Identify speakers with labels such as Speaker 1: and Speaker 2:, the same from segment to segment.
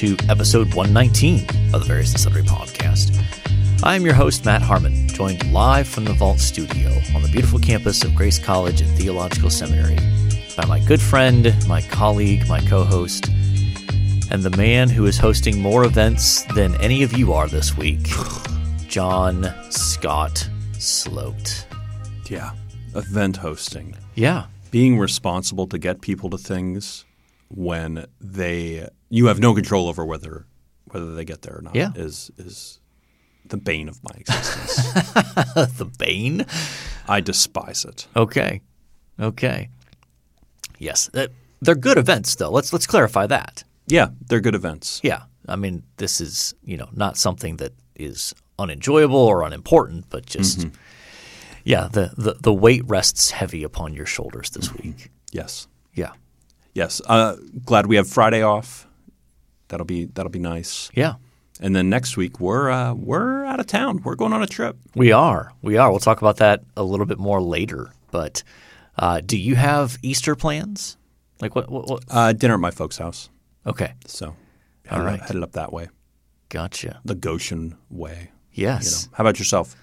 Speaker 1: to episode 119 of the Various and Sundry podcast. I am your host, Matt Harmon, joined live from the Vault Studio on the beautiful campus of Grace College and Theological Seminary by my good friend, my colleague, my co host, and the man who is hosting more events than any of you are this week, John Scott Sloat.
Speaker 2: Yeah. Event hosting.
Speaker 1: Yeah.
Speaker 2: Being responsible to get people to things when they you have no control over whether whether they get there or not
Speaker 1: Yeah.
Speaker 2: is is the bane of my existence.
Speaker 1: the Bane?
Speaker 2: I despise it.
Speaker 1: Okay. Okay. Yes. Uh, They're good events, though. Let's let's clarify that.
Speaker 2: Yeah, they're good events.
Speaker 1: Yeah. I mean, this is, you know, not something that is unenjoyable or unimportant, but just yeah, the, the the weight rests heavy upon your shoulders this week.
Speaker 2: Yes.
Speaker 1: Yeah.
Speaker 2: Yes. Uh, glad we have Friday off. That'll be that'll be nice.
Speaker 1: Yeah.
Speaker 2: And then next week we're uh, we're out of town. We're going on a trip.
Speaker 1: We are. We are. We'll talk about that a little bit more later. But uh, do you have Easter plans? Like what? what, what?
Speaker 2: Uh, dinner at my folks' house.
Speaker 1: Okay.
Speaker 2: So headed,
Speaker 1: right.
Speaker 2: up, headed up that way,
Speaker 1: Gotcha.
Speaker 2: the Goshen way. You
Speaker 1: Yes.
Speaker 2: know. How about yourself?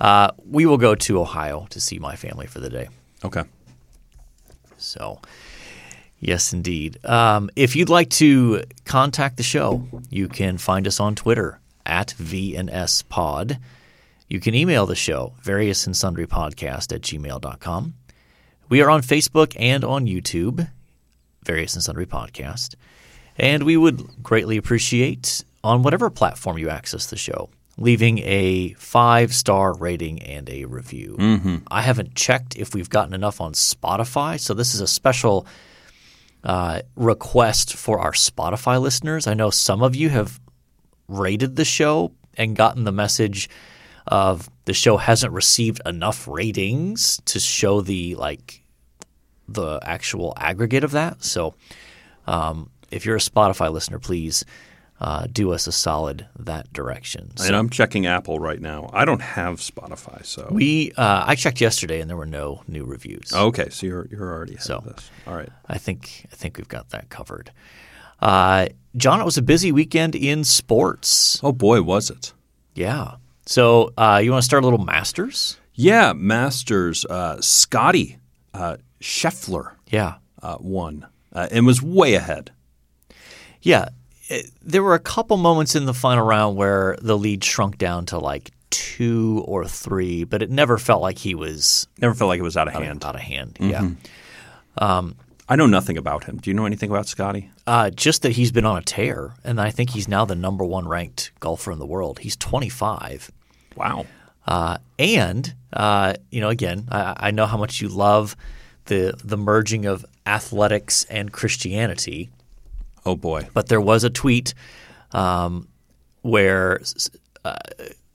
Speaker 1: Uh, we will go to Ohio to see my family for the day.
Speaker 2: Okay.
Speaker 1: So, yes, indeed. Um, if you'd like to contact the show, you can find us on Twitter at VNS Pod. You can email the show, various and sundry podcast at gmail.com. We are on Facebook and on YouTube, various and sundry podcast. And we would greatly appreciate on whatever platform you access the show, leaving a five star rating and a review. I haven't checked if we've gotten enough on Spotify, so this is a special uh, request for our Spotify listeners. I know some of you have rated the show and gotten the message of the show hasn't received enough ratings to show the like the actual aggregate of that. So um, if you're a Spotify listener, please uh, do us a solid that direction. So
Speaker 2: And I'm checking Apple right now. I don't have Spotify, so
Speaker 1: we uh, I checked yesterday and there were no new reviews.
Speaker 2: okay. So you're you're already ahead
Speaker 1: So-
Speaker 2: of this. All right.
Speaker 1: I think I think we've got that covered. Uh, John, it was a busy weekend in sports.
Speaker 2: Oh boy, was it?
Speaker 1: Yeah. So uh, you want to start a little Masters?
Speaker 2: Yeah, Masters. Uh, Scotty uh, Scheffler
Speaker 1: Yeah.
Speaker 2: uh, won uh, and was way ahead.
Speaker 1: Yeah. There were a couple moments in the final round where the lead shrunk down to like two or three, but it never felt like he was
Speaker 2: Never felt like it was out of hand.
Speaker 1: out of hand. Yeah.
Speaker 2: I know nothing about him. Do you know anything about Scotty?
Speaker 1: Uh, just that he's been on a tear, and I think he's now the number one ranked golfer in the world. He's 25.
Speaker 2: Wow.
Speaker 1: Uh, and uh, you know, again, I, I know how much you love the the merging of athletics and Christianity.
Speaker 2: Oh boy.
Speaker 1: But there was a tweet um, where uh,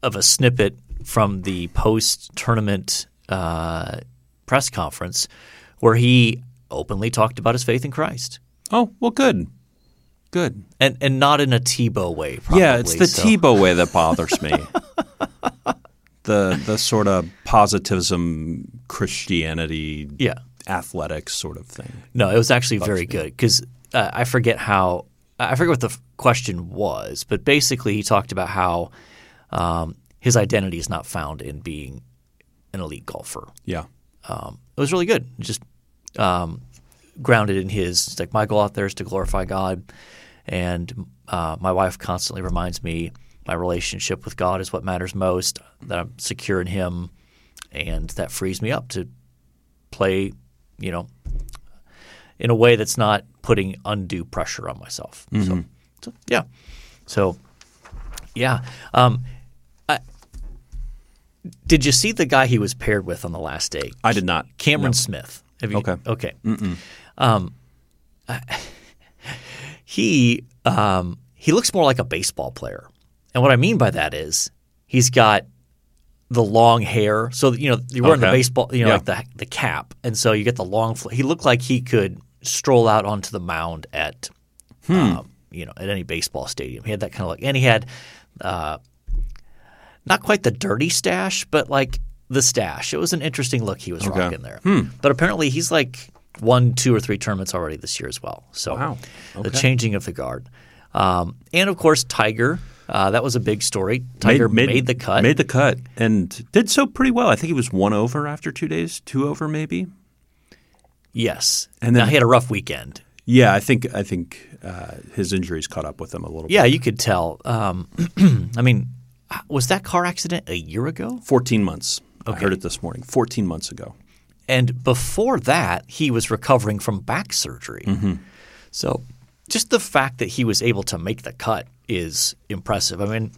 Speaker 1: of a snippet from the post tournament uh, press conference where he openly talked about his faith in Christ,
Speaker 2: Oh well, good. Good.
Speaker 1: and and not in a Tebow way. Probably,
Speaker 2: yeah, it's the
Speaker 1: so-
Speaker 2: Tebow way that bothers me. the the sort of positivism, Christianity,
Speaker 1: Yeah.
Speaker 2: athletics sort of thing.
Speaker 1: No, it was actually very good because uh, I forget how I forget what the f- question was, but basically he talked about how um, his identity is not found in being an elite golfer.
Speaker 2: Yeah.
Speaker 1: Um, it was really good, just um, grounded in his. Like my goal out there is to glorify God, and uh, my wife constantly reminds me my relationship with God is what matters most. That I'm secure in Him, and that frees me up to play, you know, in a way that's not putting undue pressure on myself. So, so, yeah. So, yeah. Um, I, did you see the guy he was paired with on the last day?
Speaker 2: I did not.
Speaker 1: Cameron
Speaker 2: No.
Speaker 1: Smith. Have you,
Speaker 2: Okay.
Speaker 1: Okay. Um, he um, he looks more like a baseball player, and what I mean by that is he's got the long hair. So you know you're wearing the baseball, you know,
Speaker 2: Yeah.
Speaker 1: like the the cap, and so you get the long. Fl- he looked like he could stroll out onto the mound at,
Speaker 2: Hmm.
Speaker 1: um, you know, at any baseball stadium. He had that kind of look, and he had uh, not quite the dirty stash, but like the stash. It was an interesting look he was
Speaker 2: Okay. Hmm.
Speaker 1: rocking there. But apparently he's like won two or three tournaments already this year as well. So
Speaker 2: Wow.
Speaker 1: the changing of the guard. Um, and of course, Tiger. Uh, that was a big story. Tiger made, the cut.
Speaker 2: Made the cut and did so pretty well. I think he was one over after two days, two over maybe.
Speaker 1: Yes.
Speaker 2: And then-
Speaker 1: now he had a rough weekend.
Speaker 2: Yeah, I think I think uh, his injuries caught up with him a little. Bit.
Speaker 1: Yeah, you could tell. Um, I mean, was that car accident a year ago?
Speaker 2: fourteen months. I heard it this morning. Fourteen months ago.
Speaker 1: And before that, he was recovering from back surgery. So just the fact that he was able to make the cut is impressive. I mean,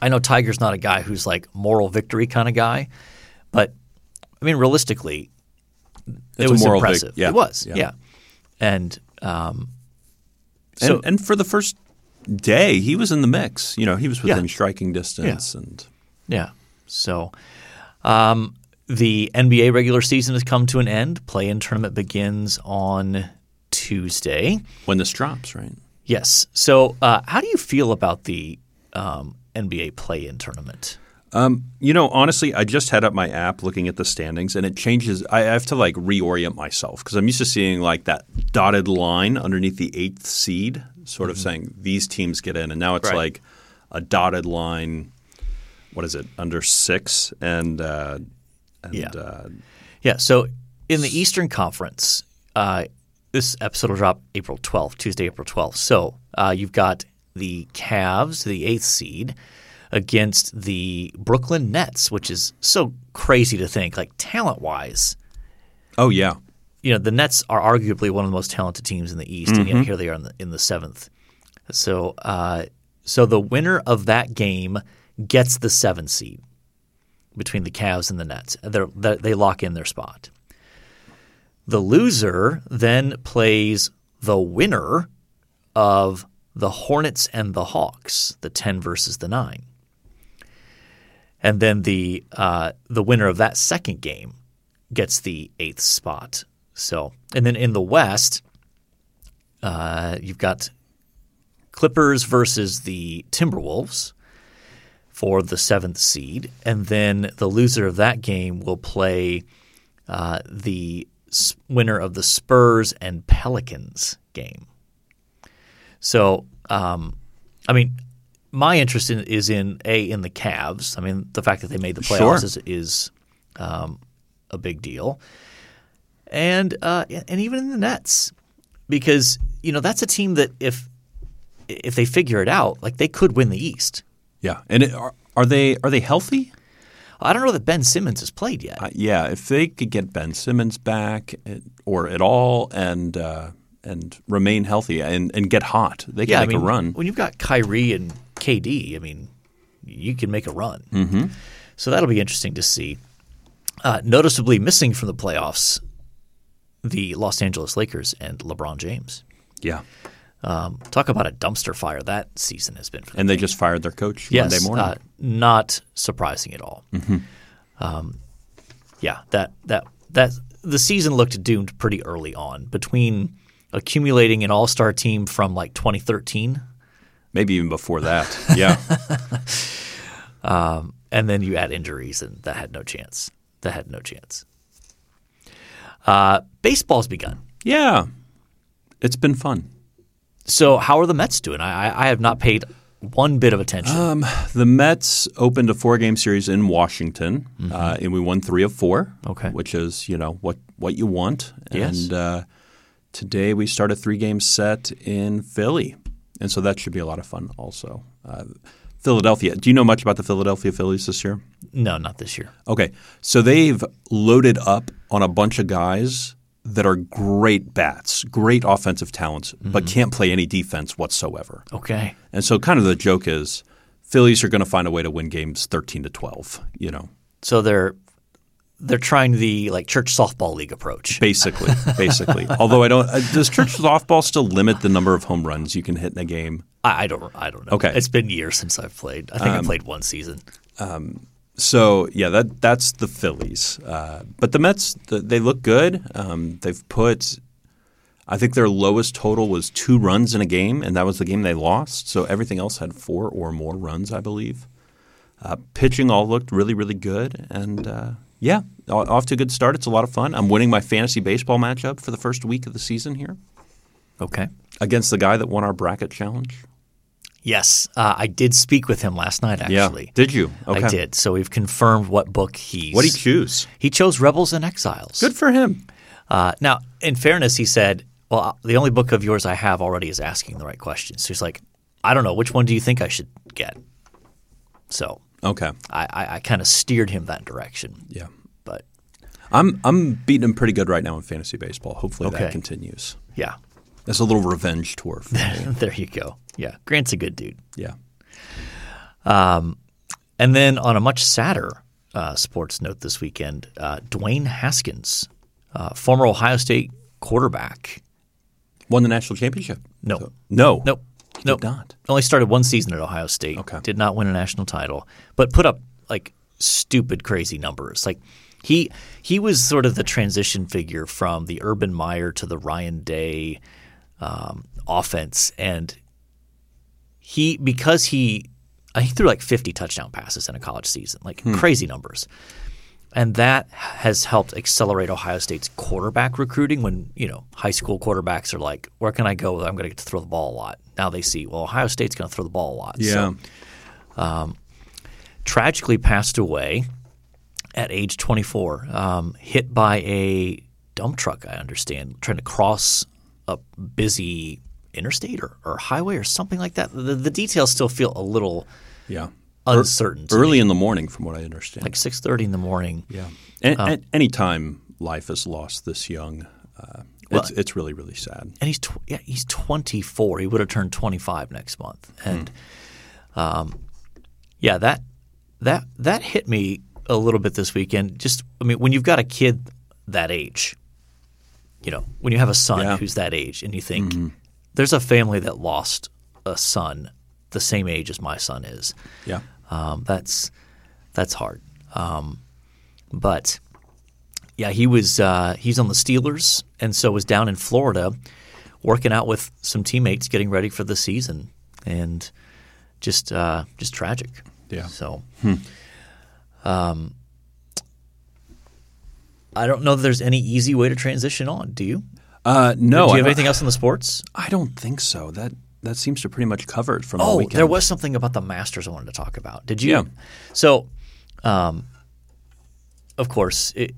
Speaker 1: I know Tiger's not a guy who's like moral victory kind of guy, but I mean, realistically, it was impressive.
Speaker 2: yeah,
Speaker 1: It was,
Speaker 2: yeah.
Speaker 1: yeah. And um, so
Speaker 2: and for the first day, he was in the mix. You know, he was within
Speaker 1: Yeah.
Speaker 2: striking distance, and
Speaker 1: Yeah. So um, the NBA regular season has come to an end. Play in tournament begins on Tuesday.
Speaker 2: when this drops, right?
Speaker 1: Yes. So uh, how do you feel about the um, NBA play in tournament?
Speaker 2: You know, honestly, I just had up my app looking at the standings, and it changes. I have to like reorient myself because I'm used to seeing like that dotted line underneath the eighth seed, sort of saying these teams get in, and now it's
Speaker 1: Right.
Speaker 2: like a dotted line. What is it under six and uh, and
Speaker 1: Yeah.
Speaker 2: uh,
Speaker 1: Yeah. So in the Eastern Conference, uh, this episode will drop April 12th, Tuesday, April 12th. So uh, you've got the Cavs, the eighth seed, against the Brooklyn Nets, which is so crazy to think. Like talent wise,
Speaker 2: oh yeah,
Speaker 1: you know, the Nets are arguably one of the most talented teams in the East, and yet here they are in the, in the seventh. So, uh, so the winner of that game gets the seven seed between the Cavs and the Nets. They're, they they lock in their spot. The loser then plays the winner of the Hornets and the Hawks, the ten versus the nine, and then the uh, the winner of that second game gets the eighth spot. So, and then in the West, uh, you've got Clippers versus the Timberwolves for the seventh seed, and then the loser of that game will play uh, the winner of the Spurs and Pelicans game. So, um, I mean, my interest in, is in a in the Cavs. I mean, the fact that they made the
Speaker 2: Sure.
Speaker 1: playoffs is, is um, a big deal, and uh, and even in the Nets, because you know that's a team that if if they figure it out, like they could win the East.
Speaker 2: yeah. And it, are, are they are they healthy?
Speaker 1: I don't know that Ben Simmons has played yet.
Speaker 2: Uh, yeah, if they could get Ben Simmons back uh, or at all, and uh, and remain healthy and, and get hot, they can
Speaker 1: yeah,
Speaker 2: make
Speaker 1: I mean,
Speaker 2: a run.
Speaker 1: when you've got Kyrie and KD, I mean, you can make a run. Mm-hmm. So that'll be interesting to see. Uh, noticeably missing from the playoffs, the Los Angeles Lakers and LeBron James.
Speaker 2: Yeah,
Speaker 1: Um, talk about a dumpster fire that season has been for them.
Speaker 2: and they just fired their coach
Speaker 1: yes,
Speaker 2: Monday morning.
Speaker 1: Uh, not surprising at all. Um, yeah, that that that the season looked doomed pretty early on between accumulating an all-star team from like 2013
Speaker 2: Maybe even before that. Yeah,
Speaker 1: and then you add injuries, and that had no chance. That had no chance. Uh, baseball's begun.
Speaker 2: yeah. It's been fun.
Speaker 1: So how are the Mets doing? I, I- I have not paid one bit of attention.
Speaker 2: The Mets opened a four-game series in Washington, uh, and we won three of four.
Speaker 1: Mm-hmm. Okay.
Speaker 2: which is you know what what you want.
Speaker 1: Yes.
Speaker 2: And uh, today we start a three-game set in Philly, and so that should be a lot of fun. Also, uh, Philadelphia. Do you know much about the Philadelphia Phillies this year?
Speaker 1: no, not this year.
Speaker 2: Okay, so they've loaded up on a bunch of guys that are great bats, great offensive talents, but can't play any defense whatsoever.
Speaker 1: Okay.
Speaker 2: And so, kind of the joke is, Phillies are going to find a way to win games thirteen to twelve. You know,
Speaker 1: So they're they're trying the like church softball league approach.
Speaker 2: basically, basically. Although I don't, uh, does church softball still limit the number of home runs you can hit in a game?
Speaker 1: I, I don't I don't know.
Speaker 2: Okay.
Speaker 1: It's been years since I've played. I think I played one season.
Speaker 2: So yeah, that that's the Phillies. Uh, but the Mets, th they look good. Um, they've put, I think their lowest total was two runs in a game, and that was the game they lost. So everything else had four or more runs, I believe. Uh, pitching all looked really really good, and uh, yeah, off to a good start. It's a lot of fun. I'm winning my fantasy baseball matchup for the first week of the season here.
Speaker 1: Okay.
Speaker 2: against the guy that won our bracket challenge.
Speaker 1: Yes, uh, I did speak with him last night. Actually,
Speaker 2: Did you? Okay.
Speaker 1: I did. So we've confirmed what book he's.
Speaker 2: What did he choose?
Speaker 1: He chose Rebels and Exiles.
Speaker 2: Good for him.
Speaker 1: Uh, now, in fairness, he said, "Well, uh, the only book of yours I have already is asking the right questions." So he's like, "I don't know. Which one do you think I should get?" So
Speaker 2: Okay.
Speaker 1: I, I, I kind of steered him that direction.
Speaker 2: Yeah.
Speaker 1: But
Speaker 2: I'm I'm beating him pretty good right now in fantasy baseball. Hopefully
Speaker 1: Okay.
Speaker 2: that continues.
Speaker 1: yeah,
Speaker 2: That's a little revenge tour for me.
Speaker 1: there you go. Yeah, Grant's a good dude.
Speaker 2: yeah.
Speaker 1: Um, and then on a much sadder uh, sports note this weekend, uh, Dwayne Haskins, uh, former Ohio State quarterback.
Speaker 2: Won the national championship?
Speaker 1: No.
Speaker 2: No.
Speaker 1: Nope.
Speaker 2: He
Speaker 1: Nope.
Speaker 2: did not.
Speaker 1: Only started one season at Ohio State.
Speaker 2: Okay.
Speaker 1: Did not win a national title, but put up like stupid, crazy numbers. Like he he was sort of the transition figure from the Urban Meyer to the Ryan Day um, offense, and he because he he threw like 50 touchdown passes in a college season, like crazy numbers. And that has helped accelerate Ohio State's quarterback recruiting when, you know, high school quarterbacks are like, where can I go? I'm going to get to throw the ball a lot. Now they see, well, Ohio State's going to throw the ball a lot.
Speaker 2: Yeah.
Speaker 1: So, tragically passed away at age 24, um, hit by a dump truck, I understand, trying to cross a busy interstate or, or highway or something like that. The, the details still feel a little
Speaker 2: yeah.
Speaker 1: Uncertain. to me.
Speaker 2: Early in the morning, from what I understand.
Speaker 1: like 6.30 in the morning.
Speaker 2: yeah. And, and any time life is lost this young, uh, it's it's really really sad.
Speaker 1: and he's tw- yeah he's 24. He would have turned 25 next month, and um, yeah that that that hit me a little bit this weekend. Just I mean, when you've got a kid that age, you know, when you have a son
Speaker 2: Yeah.
Speaker 1: who's that age, and you think there's a family that lost a son the same age as my son is.
Speaker 2: Yeah.
Speaker 1: Um, that's that's hard. Um, but yeah, he was uh, he's on the Steelers, and so was down in Florida, working out with some teammates, getting ready for the season, and just uh, just tragic.
Speaker 2: Yeah.
Speaker 1: So, um, I don't know that there's any easy way to transition on. Do you?
Speaker 2: Uh, no.
Speaker 1: Do you have anything else in the sports?
Speaker 2: I don't think so. That that seems to pretty much cover it from the
Speaker 1: Oh,
Speaker 2: weekend.
Speaker 1: there was something about the Masters I wanted to talk about. Did you?
Speaker 2: Yeah.
Speaker 1: So, um, of course, it,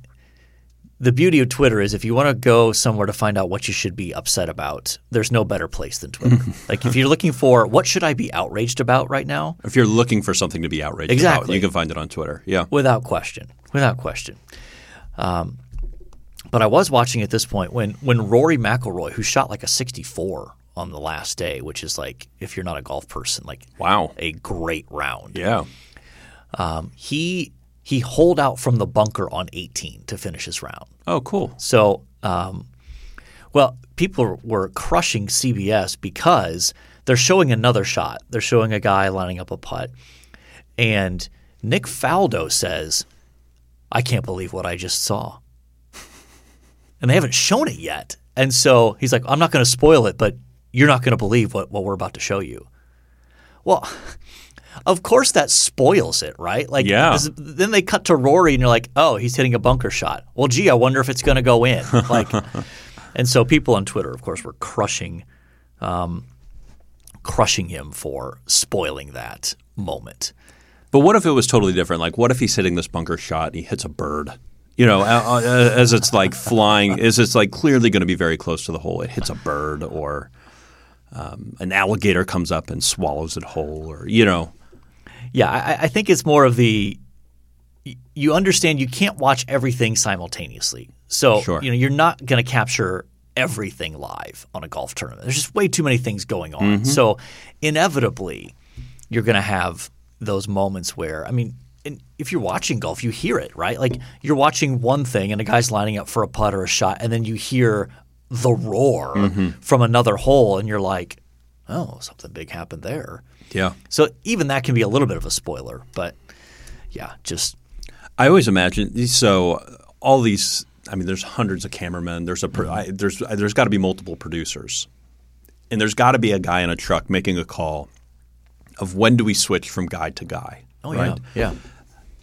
Speaker 1: the beauty of Twitter is if you want to go somewhere to find out what you should be upset about, there's no better place than Twitter. like if you're looking for what should I be outraged about right now,
Speaker 2: If you're looking for something to be outraged about,
Speaker 1: Exactly.
Speaker 2: you can find it on Twitter. Yeah.
Speaker 1: without question, without question. Um, but I was watching at this point when when Rory McIlroy, who shot like a 64 on the last day, which is like if you're not a golf person, like
Speaker 2: Wow.
Speaker 1: a great round.
Speaker 2: Yeah.
Speaker 1: he he holed out from the bunker on 18 to finish his round.
Speaker 2: Oh, cool.
Speaker 1: So, um, well, people were crushing CBS because they're showing another shot. They're showing a guy lining up a putt, and Nick Faldo says, "I can't believe what I just saw," and they haven't shown it yet. And so he's like, "I'm not going to spoil it, but you're not going to believe what, what we're about to show you." Well, of course that spoils it, right? Like,
Speaker 2: Yeah.
Speaker 1: this- then they cut to Rory, and you're like, "Oh, he's hitting a bunker shot." Well, gee, I wonder if it's going to go in. Like, and so people on Twitter, of course, were crushing, um, crushing him for spoiling that moment.
Speaker 2: But what if it was totally different? Like, what if he's hitting this bunker shot and he hits a bird? You know, as it's like flying, as it's like clearly going to be very close to the hole, it hits a bird, or um, an alligator comes up and swallows it whole, or you know,
Speaker 1: Yeah, I, I think it's more of the you understand you can't watch everything simultaneously. So
Speaker 2: Sure.
Speaker 1: you know you're not going to capture everything live on a golf tournament. There's just way too many things going on. So inevitably, you're going to have those moments where I mean. And if you're watching golf, you hear it, right? Like you're watching one thing and a guy's lining up for a putt or a shot, and then you hear the roar mm-hmm. from another hole, and you're like, oh, something big happened there.
Speaker 2: yeah.
Speaker 1: So even that can be a little bit of a spoiler, but yeah, just
Speaker 2: I always imagine so. All these, I mean, there's hundreds of cameramen. There's a pro- mm-hmm. I, there's there's got to be multiple producers, and there's got to be a guy in a truck making a call of when do we switch from guy to guy.
Speaker 1: oh
Speaker 2: right?
Speaker 1: yeah,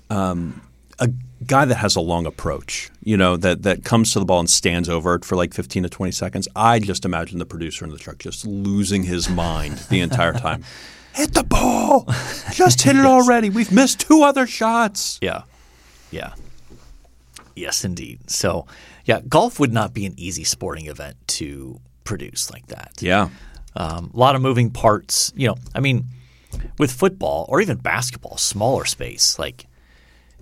Speaker 1: yeah, um,
Speaker 2: a guy that has a long approach, you know, that that comes to the ball and stands over it for like 15 to 20 seconds. I just imagine the producer in the truck just losing his mind the entire time. hit the ball. Just hit it already. We've missed two other shots.
Speaker 1: Yeah. Yeah. Yes, indeed. So, yeah, golf would not be an easy sporting event to produce like that.
Speaker 2: Yeah.
Speaker 1: Um, a lot of moving parts. You know, I mean, with football or even basketball, smaller space, like,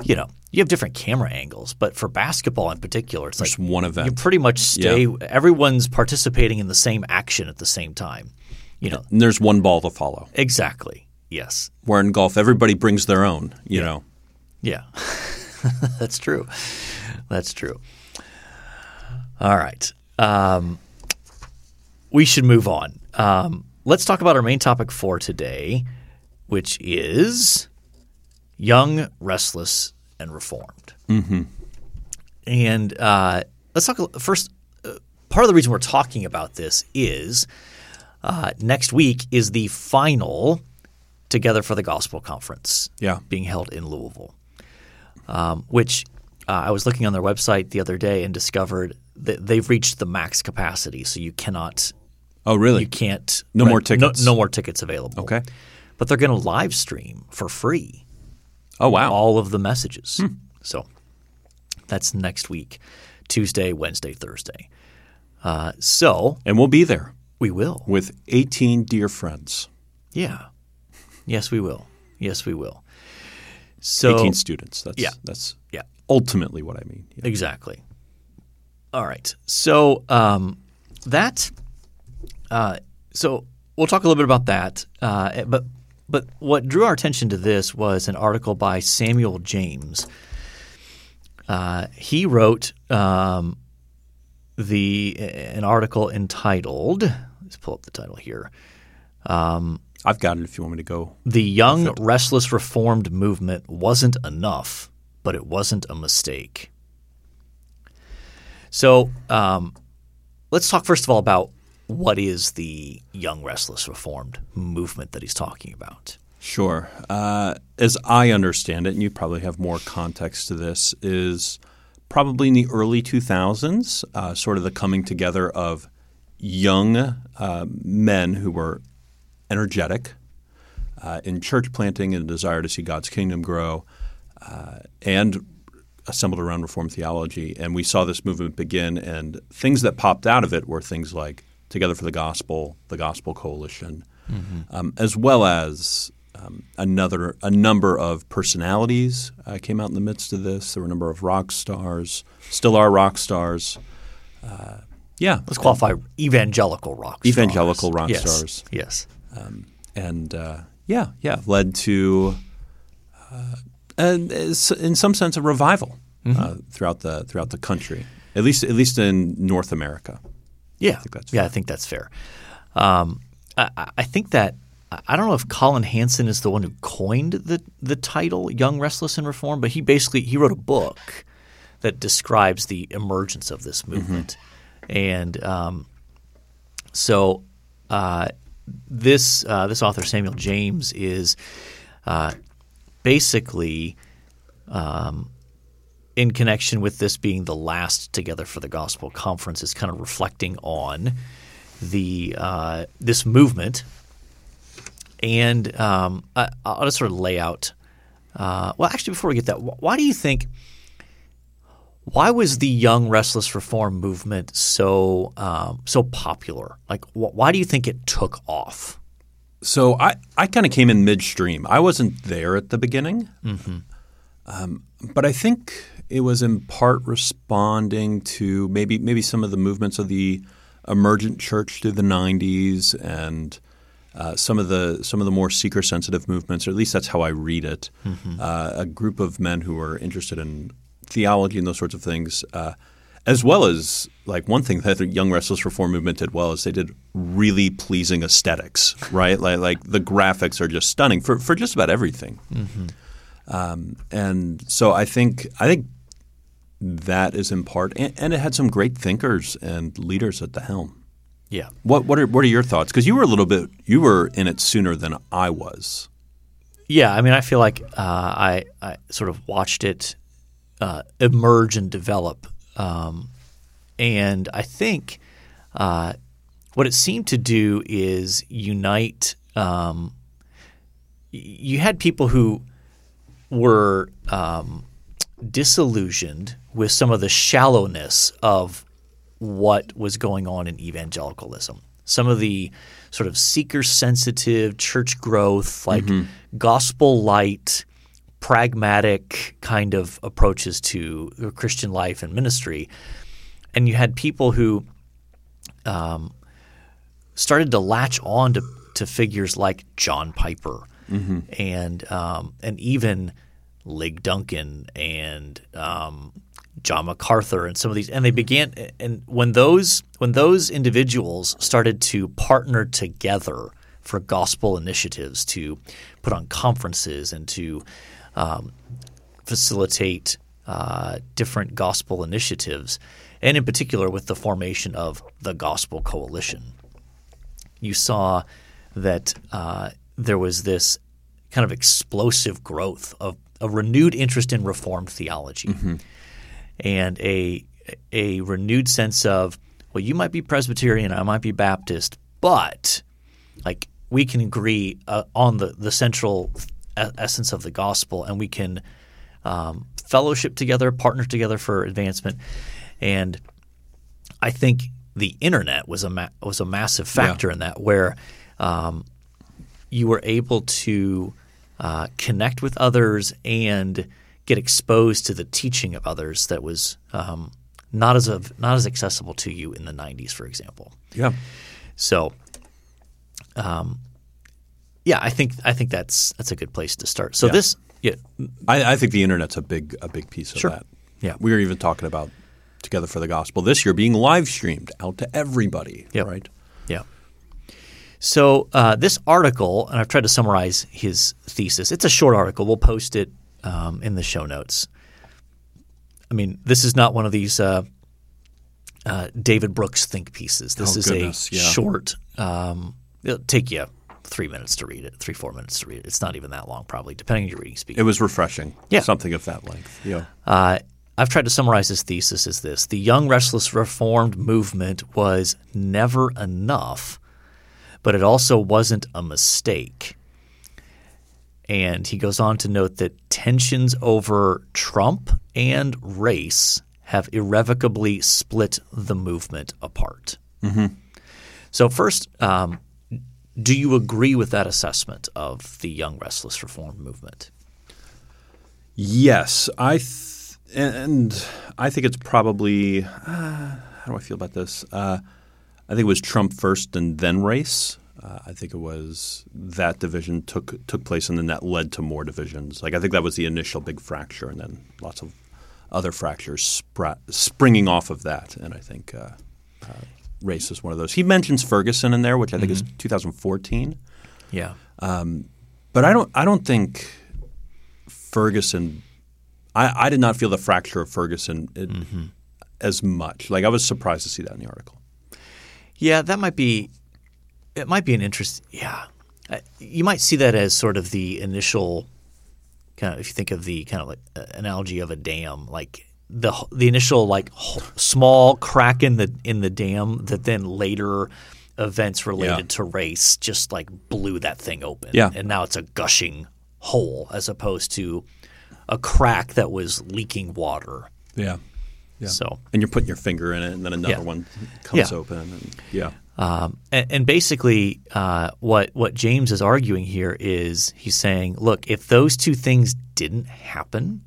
Speaker 1: you know, you have different camera angles, but for basketball in particular, it's
Speaker 2: Just
Speaker 1: like
Speaker 2: one event.
Speaker 1: you pretty much stay. Everyone's participating in the same action at the same time. You know,
Speaker 2: And there's one ball to follow.
Speaker 1: exactly. Yes.
Speaker 2: Where in golf, everybody brings their own, you know.
Speaker 1: Yeah, that's true. That's true. All right. Um, we should move on. Um, let's talk about our main topic for today, which is young, restless, and reformed. Mm-hmm. And uh, let's talk first. Uh, part of the reason we're talking about this is uh, next week is the final Together for the Gospel conference
Speaker 2: Yeah.
Speaker 1: being held in Louisville, um, which uh, I was looking on their website the other day and discovered that they've reached the max capacity, so you cannot,
Speaker 2: Oh, really?
Speaker 1: you can't,
Speaker 2: No more
Speaker 1: no-
Speaker 2: tickets?
Speaker 1: no, more tickets available.
Speaker 2: Okay.
Speaker 1: but they're going to live stream for free
Speaker 2: Oh, wow.
Speaker 1: all of the messages.
Speaker 2: Hmm.
Speaker 1: So that's next week, Tuesday, Wednesday, Thursday. Uh, so
Speaker 2: and we'll be there
Speaker 1: we will.
Speaker 2: with 18 dear friends,
Speaker 1: Yeah. Yes, we will. Yes, we will. So
Speaker 2: 18 students. That's,
Speaker 1: Yeah.
Speaker 2: that's
Speaker 1: yeah,
Speaker 2: ultimately what I mean. Yeah.
Speaker 1: exactly. All right. So um, that. Uh, so we'll talk a little bit about that. Uh, but but what drew our attention to this was an article by Samuel James. Uh, he wrote um, the an article entitled. Let's pull up the title here.
Speaker 2: I've got it if you want me to go.
Speaker 1: The young, restless reformed movement wasn't enough, but it wasn't a mistake. So um, let's talk first of all about what is the young, restless reformed movement that he's talking about.
Speaker 2: Sure. Uh, as I understand it, and you probably have more context to this, is probably in the early 2000s, uh, sort of the coming together of young uh, men who were energetic uh, in church planting and a desire to see God's kingdom grow, uh, and assembled around Reformed theology. And we saw this movement begin, and things that popped out of it were things like Together for the Gospel, the Gospel Coalition, um, as well as um, another a number of personalities uh, came out in the midst of this. There were a number of rock stars, still are rock stars. Uh, yeah,
Speaker 1: Let's qualify evangelical rock stars.
Speaker 2: Evangelical rock
Speaker 1: yes.
Speaker 2: stars.
Speaker 1: Yes.
Speaker 2: and uh, yeah, yeah, led to, uh, and in some sense, a revival uh, throughout the throughout the country, at least at least in North America.
Speaker 1: Yeah,
Speaker 2: that's
Speaker 1: yeah, I think that's fair. Um, I, I- I think that I- I don't know if Collin Hansen is the one who coined the the title "Young, Restless, and Reform," but he basically he wrote a book that describes the emergence of this movement, and um, so uh, this uh, this author Samuel James is uh, basically in connection with this being the last Together for the Gospel conference, is kind of reflecting on the uh, this movement, and um, I, I'll just sort of lay out. Uh, well, actually, before we get that, why do you think? Why was the Young Restless Reform movement so um, so popular? Like, wh- why do you think it took off?
Speaker 2: So I, I kind of came in midstream. I wasn't there at the beginning, um, but I think it was in part responding to maybe maybe some of the movements of the emergent church through the '90s and uh, some of the some of the more seeker sensitive movements, or at least that's how I read it. Uh, a group of men who were interested in theology and those sorts of things. Uh, as well as like one thing that the Young Restless Reform movement did well is they did really pleasing aesthetics, right? like like the graphics are just stunning for for just about everything. Um, and so I think I think that is in part, and, and it had some great thinkers and leaders at the helm.
Speaker 1: Yeah.
Speaker 2: What what are what are your thoughts? Because you were a little bit you were in it sooner than I was.
Speaker 1: Yeah, I mean, I feel like uh, I I sort of watched it uh, emerge and develop. Um, and I think uh, what it seemed to do is unite. Um, you had people who were um, disillusioned with some of the shallowness of what was going on in evangelicalism. Some of the sort of seeker sensitive church growth, like gospel light, pragmatic kind of approaches to Christian life and ministry. And you had people who um, started to latch on to, to figures like John Piper and um, and even Lig Duncan and um, John MacArthur and some of these, and they began. And when those when those individuals started to partner together for gospel initiatives to put on conferences and to um, facilitate uh, different gospel initiatives, and in particular with the formation of the Gospel Coalition, you saw that uh, there was this kind of explosive growth of a renewed interest in Reformed theology and a a renewed sense of well, you might be Presbyterian, I might be Baptist, but like we can agree uh, on the the central essence of the gospel, and we can um, fellowship together, partner together for advancement, and I think the internet was a ma- was a massive factor in that, where um, you were able to uh, connect with others and get exposed to the teaching of others that was um, not as of, not as accessible to you in the '90s, for example.
Speaker 2: Yeah.
Speaker 1: So, um, yeah, I think I think that's that's a good place to start. So
Speaker 2: Yeah.
Speaker 1: this, yeah,
Speaker 2: I, I think the internet's a big a big piece of
Speaker 1: Sure.
Speaker 2: that.
Speaker 1: Yeah.
Speaker 2: We were even talking about Together for the Gospel this year being live streamed out to everybody.
Speaker 1: Yep.
Speaker 2: Right.
Speaker 1: So uh, this article, and I've tried to summarize his thesis. It's a short article. We'll post it um, in the show notes. I mean, this is not one of these uh, uh, David Brooks think pieces. This
Speaker 2: Oh,
Speaker 1: is
Speaker 2: goodness,
Speaker 1: a
Speaker 2: yeah.
Speaker 1: short. Um, it'll take you three minutes to read it, three four minutes to read it. It's not even that long, probably, depending on your reading speed.
Speaker 2: It was refreshing.
Speaker 1: Yeah.
Speaker 2: Something of that length. Yeah.
Speaker 1: Uh, I've tried to summarize his thesis as this The Young Restless Reformed movement was never enough, but it also wasn't a mistake. And he goes on to note that tensions over Trump and race have irrevocably split the movement apart. So, first, um, do you agree with that assessment of the Young Restless Reform movement?
Speaker 2: Yes, I th- and I think it's probably uh, how do I feel about this? Uh, I think it was Trump first and then race. Uh, I think it was that division took took place and then that led to more divisions. Like I think that was the initial big fracture, and then lots of other fractures spra- springing off of that. And I think uh, uh, race is one of those. He mentions Ferguson in there, which I think is 2014.
Speaker 1: Yeah.
Speaker 2: But I don't. I don't think Ferguson. I, I did not feel the fracture of Ferguson it, as much. Like I was surprised to see that in the article.
Speaker 1: Yeah, that might be. It might be an interest. Yeah, Uh, you might see that as sort of the initial kind of. If you think of the kind of like uh, analogy of a dam, like the the initial like small crack in the in the dam that then later events related
Speaker 2: Yeah.
Speaker 1: to race just like blew that thing open.
Speaker 2: Yeah.
Speaker 1: and now it's a gushing hole as opposed to a crack that was leaking water.
Speaker 2: Yeah. Yeah.
Speaker 1: So
Speaker 2: And you're putting your finger in it, and then another
Speaker 1: Yeah.
Speaker 2: one comes
Speaker 1: Yeah.
Speaker 2: open. And, yeah.
Speaker 1: Um, and, and basically, uh, what what James is arguing here is he's saying, look, if those two things didn't happen,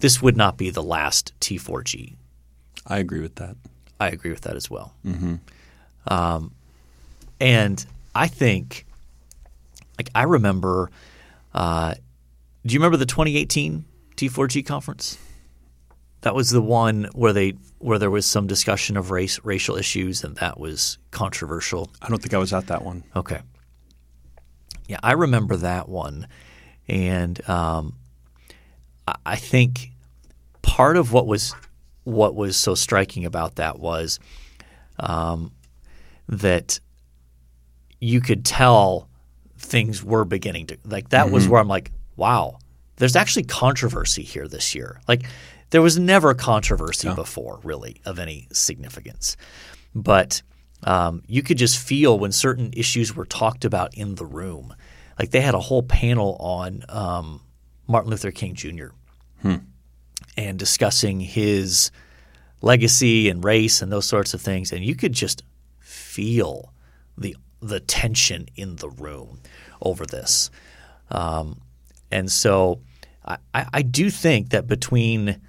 Speaker 1: this would not be the last T4G.
Speaker 2: I agree with that.
Speaker 1: I agree with that as well. Um, and I think, like, I remember. Uh, do you remember the 2018 T4G conference? That was the one where they where there was some discussion of race racial issues, and that was controversial.
Speaker 2: I don't think I was at that one.
Speaker 1: Okay. Yeah, I remember that one, and um, I- think part of what was what was so striking about that was um, that you could tell things were beginning to like that was where I'm like, wow, there's actually controversy here this year. Like there was never controversy before, really, of any significance. But um, you could just feel when certain issues were talked about in the room. Like they had a whole panel on um, Martin Luther King Jr. and discussing his legacy and race and those sorts of things, and you could just feel the the tension in the room over this. Um, and so I, I I do think that between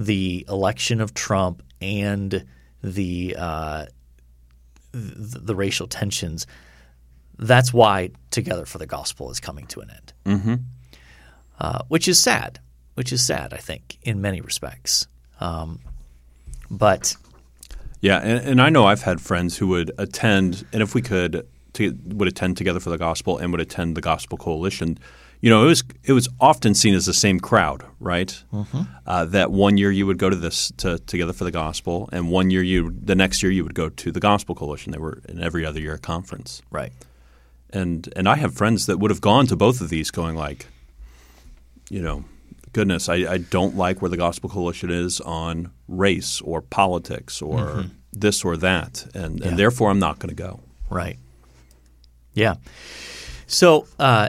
Speaker 1: the election of Trump and the uh, the, racial tensions, that's why Together for the Gospel is coming to an end, mm-hmm. uh, which is sad. Which is sad, I think, in many respects. Um, but
Speaker 2: Yeah, and, and I know I've had friends who would attend, and if we could, to, would attend Together for the Gospel and would attend the Gospel Coalition. You know, it was it was often seen as the same crowd, right? Uh, that one year you would go to this to Together for the Gospel, and one year you the next year you would go to the Gospel Coalition. They were in every other year a conference,
Speaker 1: right,
Speaker 2: and and I have friends that would have gone to both of these, going like, you know, goodness, I, I don't like where the Gospel Coalition is on race or politics or this or that, and,
Speaker 1: Yeah.
Speaker 2: and therefore I'm not going to go.
Speaker 1: right, yeah. So uh,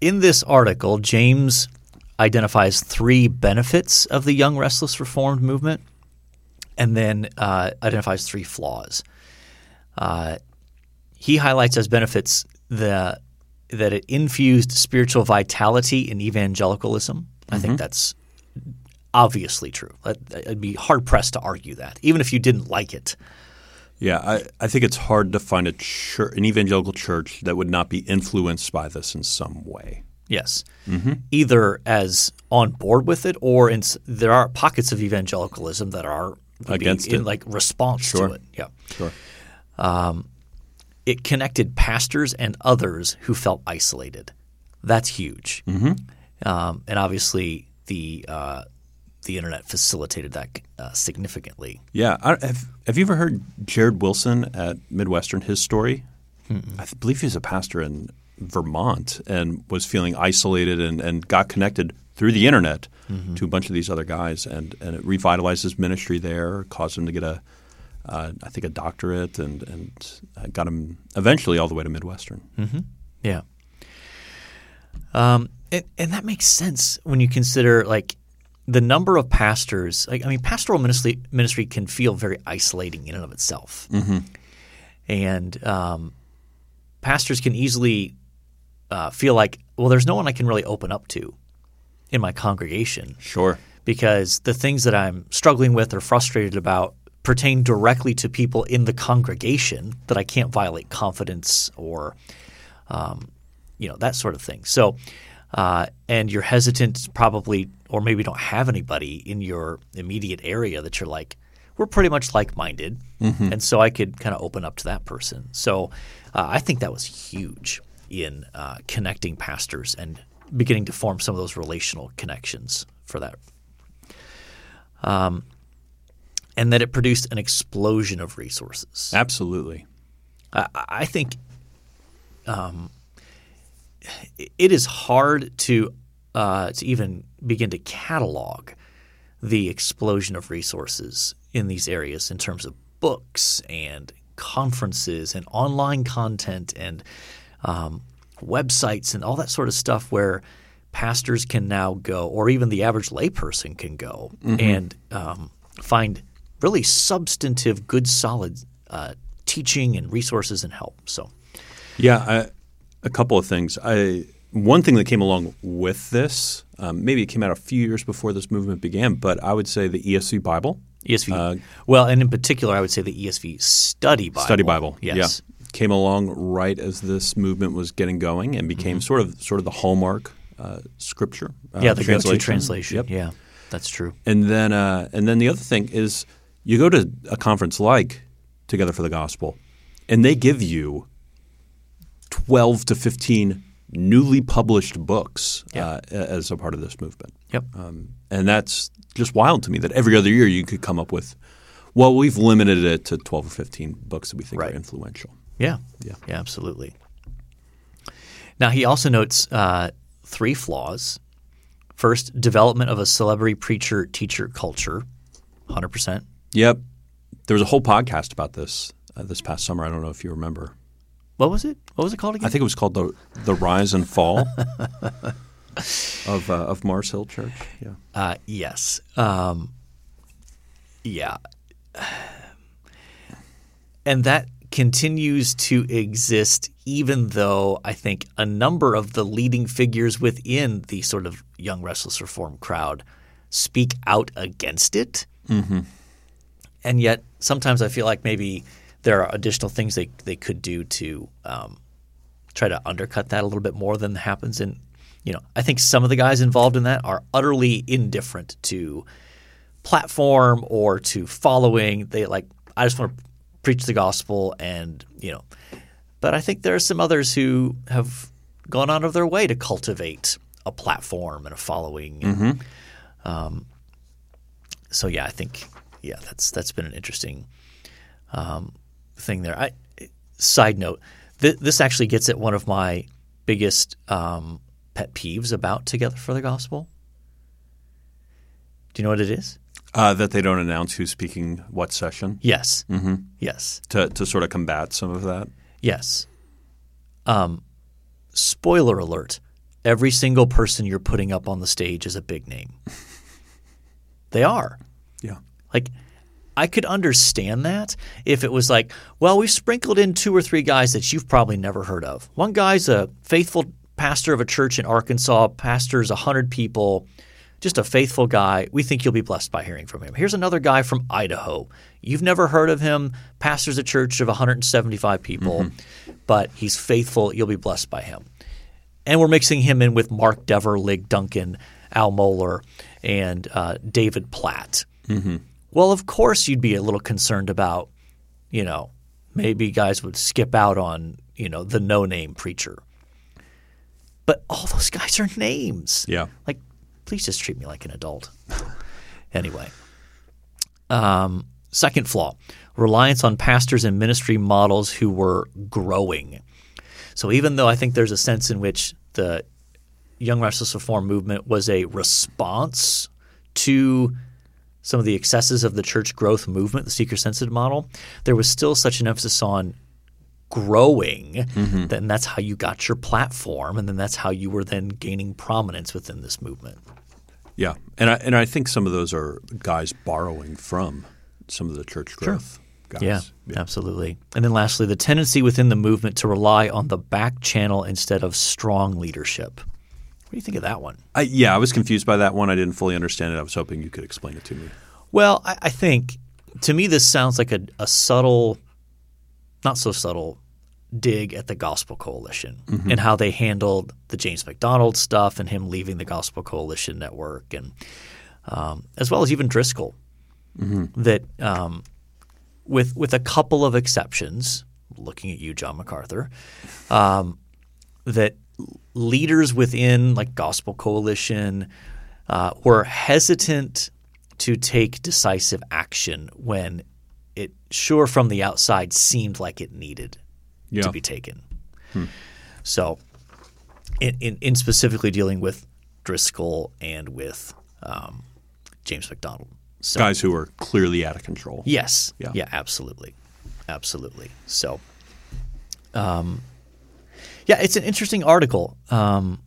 Speaker 1: in this article, James identifies three benefits of the Young Restless Reformed movement, and then uh, identifies three flaws. Uh, he highlights as benefits the that it infused spiritual vitality in evangelicalism. I think that's obviously true. I'd I'd be hard pressed to argue that, even if you didn't like it.
Speaker 2: Yeah, I, I think it's hard to find a church, an evangelical church that would not be influenced by this in some way.
Speaker 1: Yes, either as on board with it, or in, there are pockets of evangelicalism that are
Speaker 2: Against
Speaker 1: in
Speaker 2: it.
Speaker 1: like response
Speaker 2: Sure.
Speaker 1: to it. Yeah,
Speaker 2: Sure.
Speaker 1: it connected pastors and others who felt isolated. That's huge, mm-hmm. um, and obviously the uh, the internet facilitated that uh, significantly.
Speaker 2: Yeah, I, have have you ever heard Jared Wilson at Midwestern? His story. I believe he's a pastor in Vermont and was feeling isolated and, and got connected through the internet to a bunch of these other guys, and, and it revitalized his ministry there, caused him to get a, uh, I think, a doctorate, and and uh, got him eventually all the way to Midwestern.
Speaker 1: Yeah. Um, and, and that makes sense when you consider like the number of pastors. Like, I mean, pastoral ministry ministry can feel very isolating in and of itself, and um, pastors can easily uh, feel like, well, there's no one I can really open up to in my congregation
Speaker 2: Sure.
Speaker 1: because the things that I'm struggling with or frustrated about pertain directly to people in the congregation that I can't violate confidence or, um, you know, that sort of thing. So, uh, and you're hesitant probably, or maybe don't have anybody in your immediate area that you're like, we're pretty much like minded. And so I could kind of open up to that person. So uh, I think that was huge in uh, connecting pastors and beginning to form some of those relational connections for that. Um, and that it produced an explosion of resources.
Speaker 2: Absolutely.
Speaker 1: I, I think um, it is hard to uh, to even begin to catalog the explosion of resources in these areas in terms of books and conferences and online content and um, websites and all that sort of stuff where pastors can now go, or even the average layperson can go and um, find really substantive, good, solid uh, teaching and resources and help. So,
Speaker 2: Yeah, a couple of things. I one thing that came along with this, um, maybe it came out a few years before this movement began, but I would say the ESV Bible,
Speaker 1: ESV. well, and in particular, I would say the ESV Study Bible.
Speaker 2: Study Bible,
Speaker 1: Yes.
Speaker 2: yeah, came along right as this movement was getting going and became sort of sort of the hallmark uh, scripture. Uh,
Speaker 1: Mm-hmm. Yeah, the
Speaker 2: translation.
Speaker 1: translation.
Speaker 2: Yep.
Speaker 1: Yeah, that's true.
Speaker 2: And then, uh, and then the other thing is, you go to a conference like Together for the Gospel, and they give you twelve to fifteen newly published books
Speaker 1: Yeah.
Speaker 2: uh, as a part of this movement.
Speaker 1: Yep.
Speaker 2: Um, and that's just wild to me that every other year you could come up with. Well, we've limited it to twelve or fifteen books that we think
Speaker 1: Right.
Speaker 2: are influential.
Speaker 1: Yeah.
Speaker 2: Yeah.
Speaker 1: Yeah, absolutely. Now, he also notes uh, three flaws. First, development of a celebrity preacher teacher culture, 100%.
Speaker 2: Yep. There was a whole podcast about this uh, this past summer. I don't know if you remember.
Speaker 1: What was it? What was it called again?
Speaker 2: I think it was called the the Rise and Fall of uh, of Mars Hill Church. Yeah.
Speaker 1: Uh, yes. Um, yeah. And that continues to exist even though I think a number of the leading figures within the sort of young restless reform crowd speak out against it. Mm-hmm. And yet sometimes I feel like maybe there are additional things they, they could do to um, try to undercut that a little bit more than happens And you know, I think some of the guys involved in that are utterly indifferent to platform or to following. They like, I just want to preach the gospel and, you know, but I think there are some others who have gone out of their way to cultivate a platform and a following.
Speaker 2: Mm-hmm.
Speaker 1: Um, so yeah, I think yeah, that's that's been an interesting um, thing there. I, side note, th- this actually gets at one of my biggest um, pet peeves about Together for the Gospel. Do you know what it is?
Speaker 2: Uh, that they don't announce who's speaking what session
Speaker 1: Yes. Mm-hmm. Yes.
Speaker 2: to to sort of combat some of that.
Speaker 1: Yes. Um, spoiler alert: every single person you're putting up on the stage is a big name. they are.
Speaker 2: Yeah.
Speaker 1: Like, I could understand that if it was like, well, we've sprinkled in two or three guys that you've probably never heard of. One guy's a faithful pastor of a church in Arkansas, pastors 100 people, just a faithful guy. We think you'll be blessed by hearing from him. Here's another guy from Idaho. You've never heard of him, pastors a church of 175 people, but he's faithful. You'll be blessed by him. And we're mixing him in with Mark Dever, Lig Duncan, Al Mohler, and uh, David Platt. Well, of course, you'd be a little concerned about, you know, maybe guys would skip out on, you know, the no name preacher. But all those guys are names.
Speaker 2: Yeah.
Speaker 1: Like, please just treat me like an adult. anyway, um, second flaw reliance on pastors and ministry models who were growing. So, even though I think there's a sense in which the Young Restless Reform movement was a response to some of the excesses of the church growth movement, the seeker sensitive model, there was still such an emphasis on growing, mm-hmm. then that's how you got your platform, and then that's how you were then gaining prominence within this movement.
Speaker 2: Yeah, and I and I think some of those are guys borrowing from some of the church growth guys.
Speaker 1: Yeah, absolutely. And then lastly, the tendency within the movement to rely on the back channel instead of strong leadership. What do you think of that one?
Speaker 2: I, yeah, I was confused by that one. I didn't fully understand it. I was hoping you could explain it to me.
Speaker 1: Well, I, I think to me this sounds like a, a subtle, not so subtle, dig at the Gospel Coalition and how they handled the James MacDonald stuff and him leaving the Gospel Coalition network, and um, as well as even Driscoll. That um, with with a couple of exceptions, looking at you, John MacArthur, um, that leaders within like Gospel Coalition uh, were hesitant to take decisive action when it sure from the outside seemed like it needed
Speaker 2: Yeah.
Speaker 1: to be taken. So, in, in, in specifically dealing with Driscoll and with um, James MacDonald. So,
Speaker 2: Guys who are clearly out of control.
Speaker 1: Yes.
Speaker 2: Yeah.
Speaker 1: Yeah. absolutely. Absolutely. So, um, yeah, it's an interesting article. Um,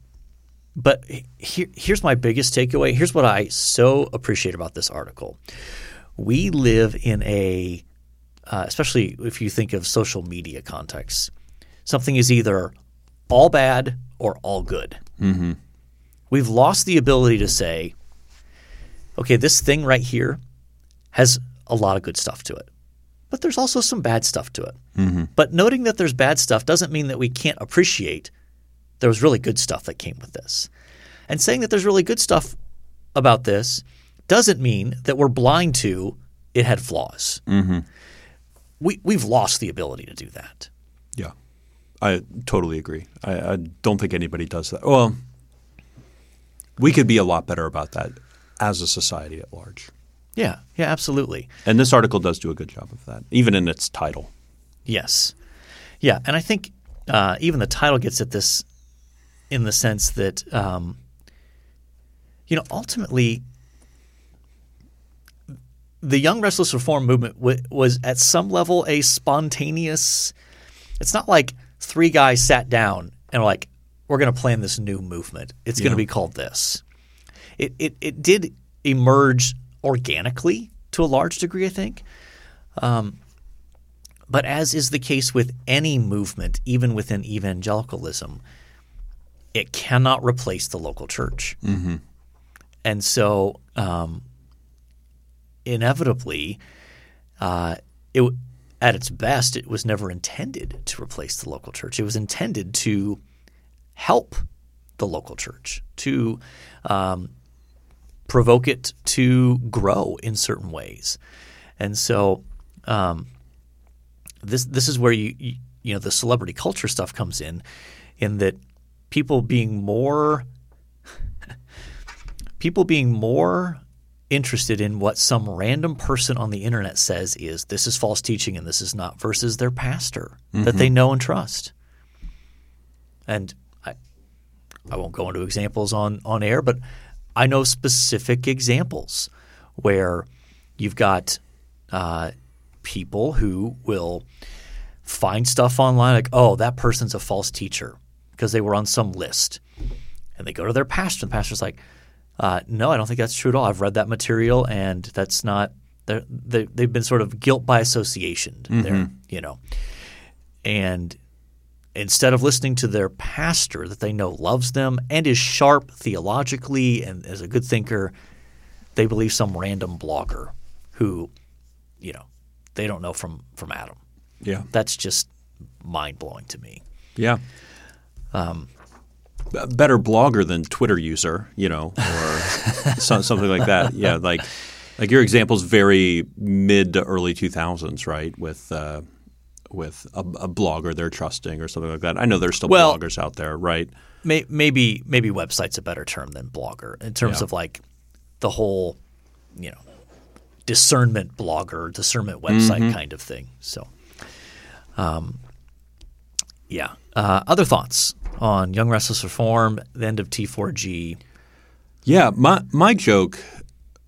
Speaker 1: but here, here's my biggest takeaway. Here's what I so appreciate about this article. We live in a, uh, especially if you think of social media context, something is either all bad or all good. Mm-hmm. We've lost the ability to say, okay, this thing right here has a lot of good stuff to it, but there's also some bad stuff to it. Mm-hmm. But noting that there's bad stuff doesn't mean that we can't appreciate there was really good stuff that came with this. And saying that there's really good stuff about this doesn't mean that we're blind to it had flaws. Mm-hmm. We, we've lost the ability to do that.
Speaker 2: Yeah, I totally agree. I, I don't think anybody does that. Well, we could be a lot better about that as a society at large.
Speaker 1: Yeah, yeah, absolutely.
Speaker 2: And this article does do a good job of that, even in its title.
Speaker 1: Yes. Yeah, and I think uh, even the title gets at this in the sense that um, you know, ultimately, the Young Restless Reform movement w- was at some level a spontaneous. It's not like three guys sat down and were like, "We're going to plan this new movement. It's going to be called this." It, it it did emerge organically to a large degree, I think. Um, but as is the case with any movement, even within evangelicalism, it cannot replace the local church. And so, um, inevitably, uh, it at its best, it was never intended to replace the local church. It was intended to help the local church, to um, provoke it to grow in certain ways. And so, um, this this is where you, you you know the celebrity culture stuff comes in, in that people being more people being more interested in what some random person on the internet says is this is false teaching and this is not versus their pastor that they know and trust. And I I won't go into examples on on air, but I know specific examples where you've got uh, people who will find stuff online like, oh, that person's a false teacher because they were on some list. And they go to their pastor, and the pastor's like, uh, no, I don't think that's true at all. I've read that material, and that's not. They, they've been sort of guilt by association. There, you know, and instead of listening to their pastor that they know loves them and is sharp theologically and is a good thinker, they believe some random blogger who, you know, they don't know from from Adam.
Speaker 2: Yeah.
Speaker 1: That's just mind blowing to me.
Speaker 2: Yeah. Um, better blogger than Twitter user, you know, or so, something like that. Yeah, like like your example's very mid to early two thousands, right? With uh, with a, a blogger they're trusting or something like that. I know there's still
Speaker 1: Well-
Speaker 2: bloggers out there, right?
Speaker 1: May, maybe maybe website's a better term than blogger in terms
Speaker 2: Yeah.
Speaker 1: of like the whole, you know, discernment blogger, discernment website kind of thing. So, um, yeah. Uh, other thoughts on Young Restless Reform, the end of T4G?
Speaker 2: Yeah, my my joke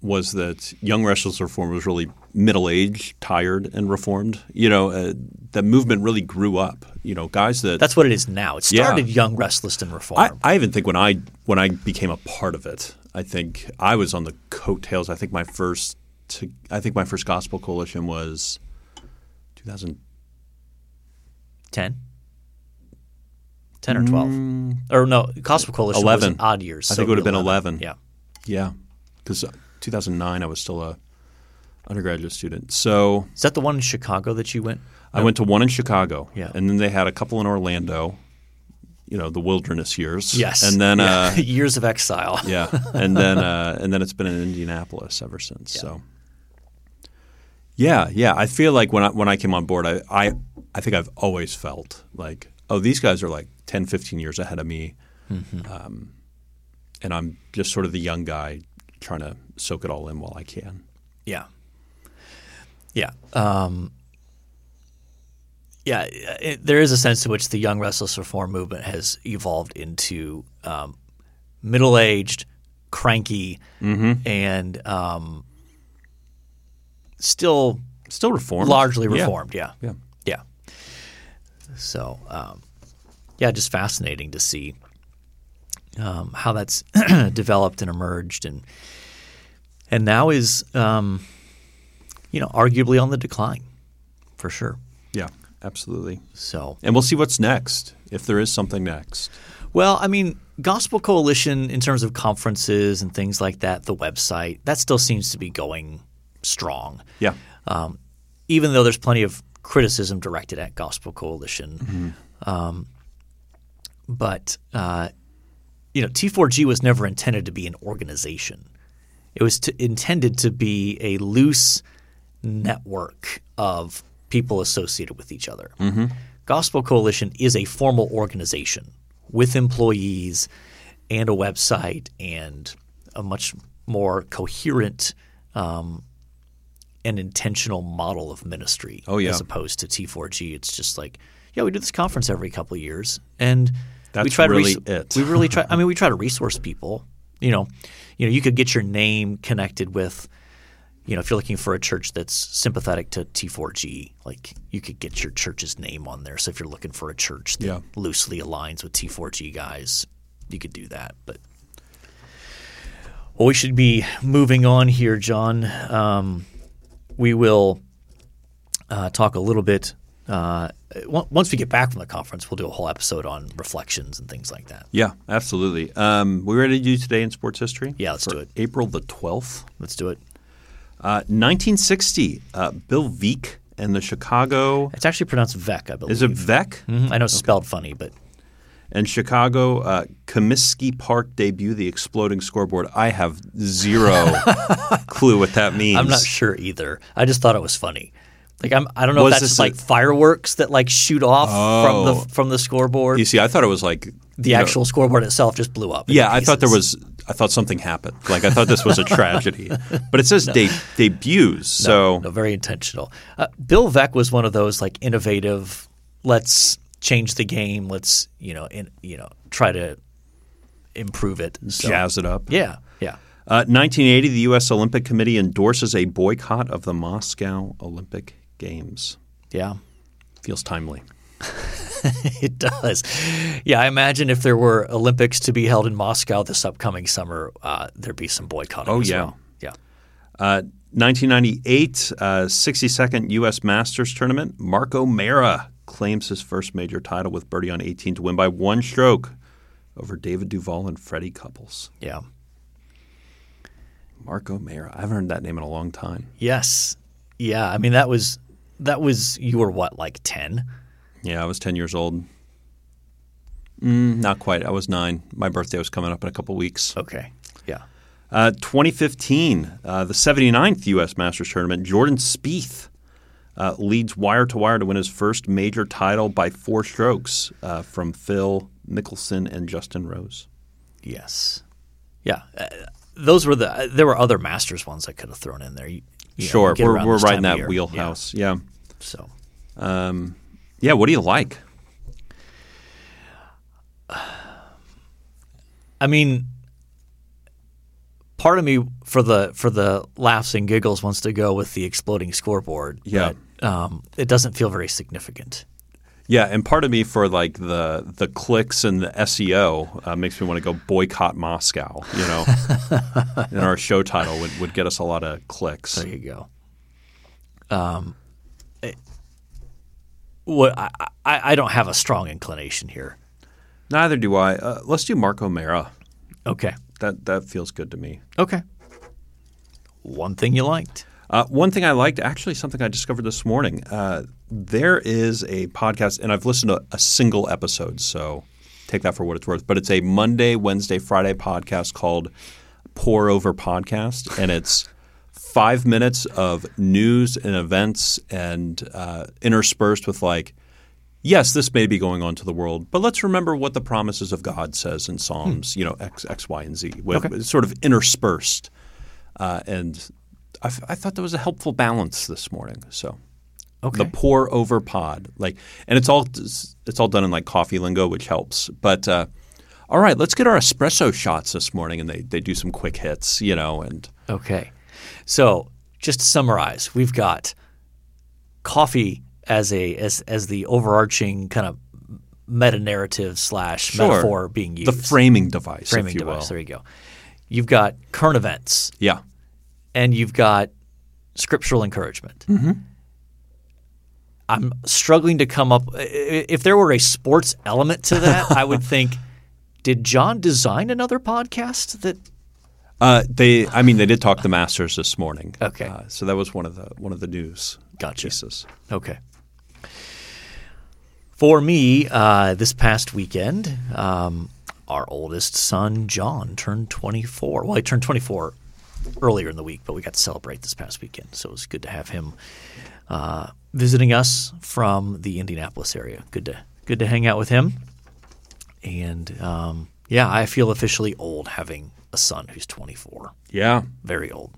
Speaker 2: was that young restless reform was really middle aged, tired, and reformed. You know, uh, the movement really grew up. You know, guys that
Speaker 1: That's what it is now. It
Speaker 2: Yeah.
Speaker 1: started young, restless, and
Speaker 2: reform.
Speaker 1: I.
Speaker 2: I even think when I when I became a part of it, I think I was on the coattails. I think my first to, I think my first gospel coalition was 2010.
Speaker 1: 10? 10 or 12? Mm. or no, Gospel Coalition was
Speaker 2: 11.
Speaker 1: odd years.
Speaker 2: I
Speaker 1: so
Speaker 2: think it would have
Speaker 1: it'd
Speaker 2: been 11.
Speaker 1: Yeah.
Speaker 2: yeah cuz uh, 2009 I was still a undergraduate student. So
Speaker 1: Is that the one in Chicago that you went?
Speaker 2: I went to one in Chicago.
Speaker 1: Yeah.
Speaker 2: And then they had a couple in Orlando. You know, the wilderness years.
Speaker 1: Yes.
Speaker 2: And then
Speaker 1: Yeah.
Speaker 2: uh
Speaker 1: years of exile.
Speaker 2: yeah, and then uh, and then it's been in Indianapolis ever since. So, yeah, yeah, I feel like when I when I came on board, I I, I think I've always felt like, oh, these guys are like 10, 15 years ahead of me, um, and I'm just sort of the young guy trying to soak it all in while I can.
Speaker 1: Yeah. Yeah. Um, yeah. It, there is a sense in which the young restless reform movement has evolved into um, middle aged, cranky,
Speaker 2: Mm-hmm.
Speaker 1: and um, still
Speaker 2: Still reformed,
Speaker 1: largely
Speaker 2: Yeah.
Speaker 1: reformed. Yeah.
Speaker 2: Yeah.
Speaker 1: Yeah. So, um, yeah, just fascinating to see um, how that's developed and emerged, and and now is um, you know arguably on the decline for sure.
Speaker 2: yeah, absolutely.
Speaker 1: So,
Speaker 2: And we'll see what's next if there is something next.
Speaker 1: well, I mean, Gospel Coalition in terms of conferences and things like that, the website that still seems to be going strong.
Speaker 2: Yeah,
Speaker 1: um, even though there's plenty of criticism directed at Gospel Coalition. Um, but uh, you know, T4G was never intended to be an organization. It was to, intended to be a loose network of people associated with each other. Gospel Coalition is a formal organization with employees and a website and a much more coherent um, and intentional model of ministry.
Speaker 2: Oh, yeah.
Speaker 1: As opposed to T4G, it's just like, yeah, we do this conference every couple of years, and we
Speaker 2: That's
Speaker 1: try to
Speaker 2: really it.
Speaker 1: we really try. I mean, we try to resource people. You know, you know, you could get your name connected with, you know, if you're looking for a church that's sympathetic to T4G, like you could get your church's name on there. So if you're looking for a church that
Speaker 2: Yeah.
Speaker 1: loosely aligns with T4G guys, you could do that. But well, we should be moving on here, John. Um, we will uh, talk a little bit. Uh, once we get back from the conference, we'll do a whole episode on reflections and things like that.
Speaker 2: Yeah, absolutely. Um, we ready to do today in sports history?
Speaker 1: Yeah, let's do it.
Speaker 2: April the 12th.
Speaker 1: Let's do it.
Speaker 2: Uh, 1960, uh, Bill Veeck and the Chicago.
Speaker 1: It's actually pronounced Vec, I believe.
Speaker 2: Is it Veck?
Speaker 1: Mhm. I know it's spelled funny, but
Speaker 2: And Chicago uh, Comiskey Park debut, the exploding scoreboard. I have zero clue what that means.
Speaker 1: I'm not sure either. I just thought it was funny. Like I'm, I don't know
Speaker 2: Was
Speaker 1: if that's just
Speaker 2: a-
Speaker 1: like fireworks that like shoot off from
Speaker 2: Oh.
Speaker 1: the from the scoreboard.
Speaker 2: You see, I thought it was like
Speaker 1: the
Speaker 2: you know-
Speaker 1: actual scoreboard itself just blew up.
Speaker 2: Yeah, I thought there was. I thought something happened. Like I thought this was a tragedy, but it says de- debuts. So
Speaker 1: no, very intentional. Uh, Bill Veeck was one of those like innovative. Let's change the game. Let's you know in, you know try to improve it. So,
Speaker 2: jazz it up.
Speaker 1: Yeah, yeah.
Speaker 2: Uh, 1980, the U.S. Olympic Committee endorses a boycott of the Moscow Olympic Games.
Speaker 1: Yeah,
Speaker 2: Feels timely.
Speaker 1: it does. Yeah, I imagine if there were Olympics to be held in Moscow this upcoming summer, uh, there'd be some boycotting.
Speaker 2: Oh,
Speaker 1: as
Speaker 2: yeah.
Speaker 1: well. yeah.
Speaker 2: Uh, 1998, uh, 62nd U.S. Masters tournament. Mark O'Meara claims his first major title with birdie on 18 to win by one stroke over David Duval and Freddie Couples.
Speaker 1: Yeah.
Speaker 2: Mark O'Meara. I haven't heard that name in a long time.
Speaker 1: Yes. Yeah. I mean, that was that was you were what like ten?
Speaker 2: Yeah, I was 10 years old. Mm, not quite. I was nine. My birthday was coming up in a couple weeks.
Speaker 1: Okay. Yeah.
Speaker 2: Uh, 2015, uh, the 79th U.S. Masters Tournament, Jordan Spieth uh, leads wire to wire to win his first major title by four strokes uh, from Phil Mickelson and Justin Rose.
Speaker 1: Yes. Yeah. Uh, those were the. Uh, there were other Masters ones I could have thrown in there. You, you
Speaker 2: sure,
Speaker 1: get
Speaker 2: we're, we're right in that wheelhouse. Yeah.
Speaker 1: Yeah. So
Speaker 2: Um, yeah, what do you like?
Speaker 1: I mean, part of me for the for the laughs and giggles wants to go with the exploding scoreboard.
Speaker 2: Yeah.
Speaker 1: But, um, it doesn't feel very significant.
Speaker 2: Yeah, and part of me for like the the clicks and the SEO uh, makes me want to go boycott Moscow. You know, and our show title would, would get us a lot of clicks.
Speaker 1: There you go. Um, it- what I, I don't have a strong inclination here.
Speaker 2: Neither do I. Uh, let's do Mark O'Meara.
Speaker 1: Okay.
Speaker 2: That that feels good to me.
Speaker 1: Okay. One thing you liked.
Speaker 2: Uh, one thing I liked, actually, something I discovered this morning. Uh, there is a podcast, and I've listened to a single episode, so take that for what it's worth. But it's a Monday, Wednesday, Friday podcast called Pour Over Podcast, and it's five minutes of news and events, and uh, interspersed with like, yes, this may be going on to the world, but let's remember what the promises of God says in Psalms, you know, X, X, Y, and Z, with,
Speaker 1: Okay.
Speaker 2: sort of interspersed. Uh, and I, f- I thought that was a helpful balance this morning. So
Speaker 1: Okay.
Speaker 2: the pour over pod, like, and it's all it's all done in like coffee lingo, which helps. But uh, all right, let's get our espresso shots this morning, and they they do some quick hits, you know, and
Speaker 1: Okay. So just to summarize, we've got coffee as a as as the overarching kind of meta narrative slash
Speaker 2: Sure.
Speaker 1: metaphor being used.
Speaker 2: the framing device,
Speaker 1: framing
Speaker 2: if you
Speaker 1: device.
Speaker 2: will.
Speaker 1: There you go. You've got current events
Speaker 2: Yeah,
Speaker 1: and you've got scriptural encouragement.
Speaker 2: Mm-hmm.
Speaker 1: I'm struggling to come up. If there were a sports element to that, I would think, did John design another podcast that
Speaker 2: uh, they. I mean, they did talk the Masters this morning.
Speaker 1: Okay.
Speaker 2: uh, so that was one of the one of the news
Speaker 1: Gotcha.
Speaker 2: pieces.
Speaker 1: Okay. For me, uh, this past weekend, um, our oldest son, John, turned 24. Well, he turned 24 earlier in the week, but we got to celebrate this past weekend. So it was good to have him uh, visiting us from the Indianapolis area. Good to good to hang out with him. And um, yeah, I feel officially old having a son who's 24.
Speaker 2: Yeah,
Speaker 1: Very old.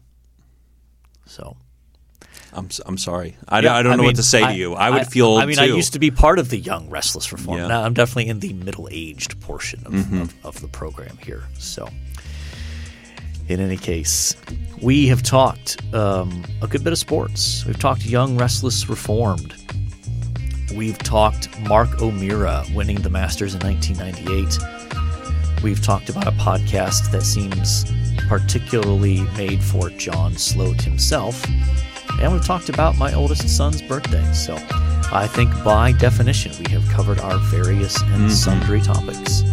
Speaker 1: So
Speaker 2: I'm I'm sorry. I,
Speaker 1: Yeah,
Speaker 2: I don't know
Speaker 1: mean,
Speaker 2: what to say to you. I would feel
Speaker 1: I mean,
Speaker 2: too.
Speaker 1: I used to be part of the young restless reform.
Speaker 2: Yeah.
Speaker 1: Now I'm definitely in the middle aged portion of,
Speaker 2: Mm-hmm.
Speaker 1: of, of the program here. So, In any case, we have talked um, a good bit of sports. We've talked Young, Restless, Reformed. We've talked Mark O'Meara winning the Masters in 1998. We've talked about a podcast that seems particularly made for John Sloat himself. And we've talked about my oldest son's birthday. So I think by definition, we have covered our various and mm-hmm. sundry topics.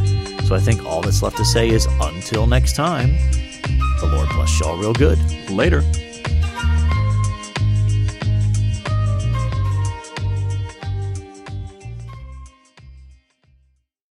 Speaker 1: So I think all that's left to say is until next time, the Lord bless y'all real good.
Speaker 2: Later.